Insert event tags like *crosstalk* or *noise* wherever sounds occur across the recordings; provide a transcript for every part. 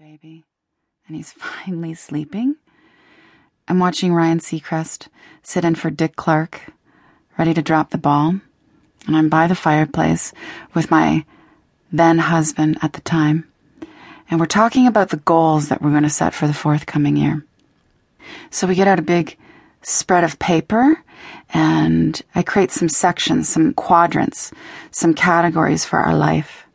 baby, and he's *laughs* finally sleeping. I'm watching Ryan Seacrest sit in for Dick Clark, ready to drop the ball, and I'm by the fireplace with my then husband at the time, and we're talking about the goals that we're going to set for the forthcoming year. So we get out a big spread of paper and I create some sections, some quadrants, some categories for our life.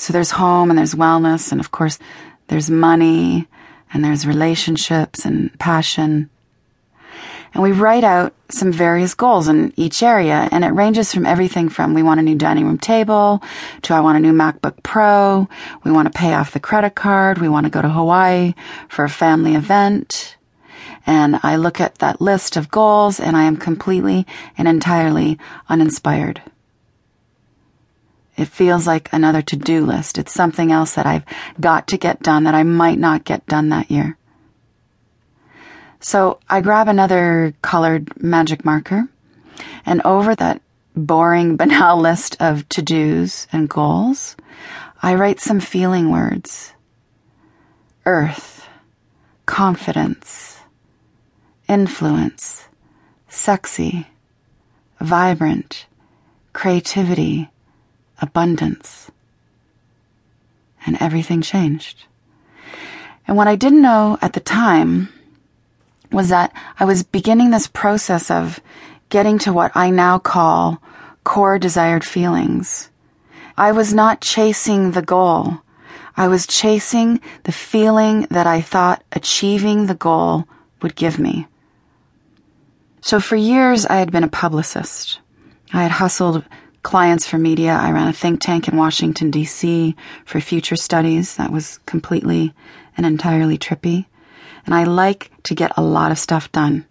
So there's home and there's wellness, and of course, there's money and there's relationships and passion. And we write out some various goals in each area, and it ranges from everything from we want a new dining room table to I want a new MacBook Pro, we want to pay off the credit card, we want to go to Hawaii for a family event. And I look at that list of goals and I am completely and entirely uninspired. It feels like another to do list. It's something else that I've got to get done that I might not get done that year. So I grab another colored magic marker, and over that boring, *laughs* banal list of to dos and goals, I write some feeling words earth, confidence, influence, sexy, vibrant, creativity abundance. And everything changed. And what I didn't know at the time was that I was beginning this process of getting to what I now call core desired feelings. I was not chasing the goal. I was chasing the feeling that I thought achieving the goal would give me. So for years, I had been a publicist. I had hustled clients for media. I ran a think tank in Washington, D.C. for future studies. That was completely and entirely trippy. And I like to get a lot of stuff done.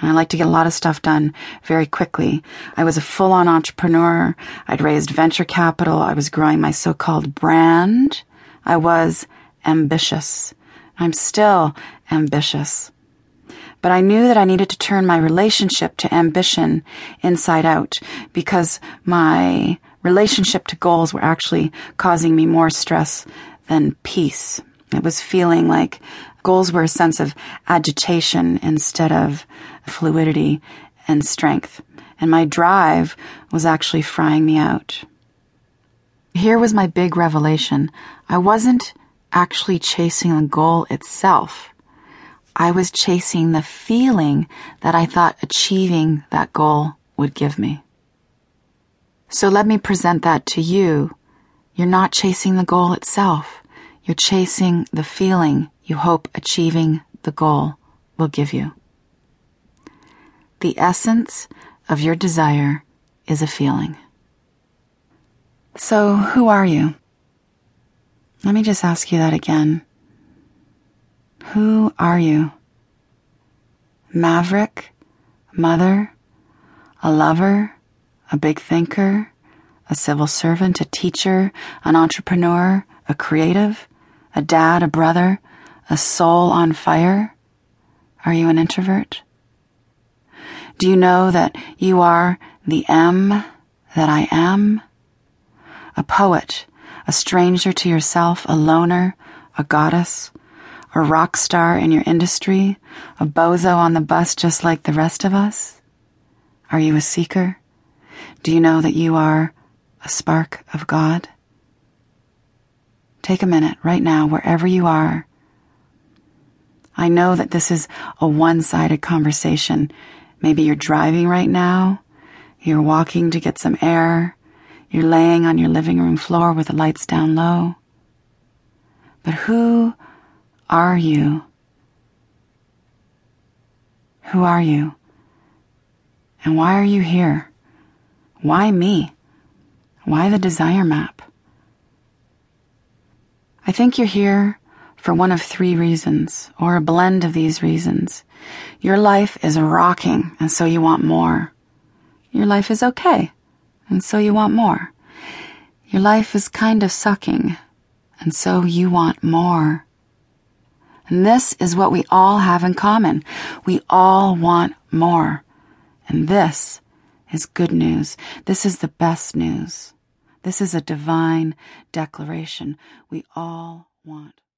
And I like to get a lot of stuff done very quickly. I was a full on entrepreneur. I'd raised venture capital. I was growing my so called brand. I was ambitious. I'm still ambitious. But I knew that I needed to turn my relationship to ambition inside out because my relationship to goals were actually causing me more stress than peace. It was feeling like goals were a sense of agitation instead of fluidity and strength. And my drive was actually frying me out. Here was my big revelation. I wasn't actually chasing the goal itself. I was chasing the feeling that I thought achieving that goal would give me. So let me present that to you. You're not chasing the goal itself. You're chasing the feeling you hope achieving the goal will give you. The essence of your desire is a feeling. So, who are you? Let me just ask you that again. Who are you? Maverick, mother, a lover, a big thinker, a civil servant, a teacher, an entrepreneur, a creative, a dad, a brother, a soul on fire? Are you an introvert? Do you know that you are the M that I am? A poet, a stranger to yourself, a loner, a goddess, a rock star in your industry, a bozo on the bus just like the rest of us? Are you a seeker? Do you know that you are a spark of God? Take a minute right now, wherever you are. I know that this is a one sided conversation. Maybe you're driving right now, you're walking to get some air, you're laying on your living room floor with the lights down low. But who are you? Who are you? And why are you here? Why me? Why the desire map? I think you're here for one of three reasons, or a blend of these reasons. Your life is rocking, and so you want more. Your life is okay, and so you want more. Your life is kind of sucking, and so you want more. And this is what we all have in common. We all want more. And this is good news. This is the best news. This is a divine declaration. We all want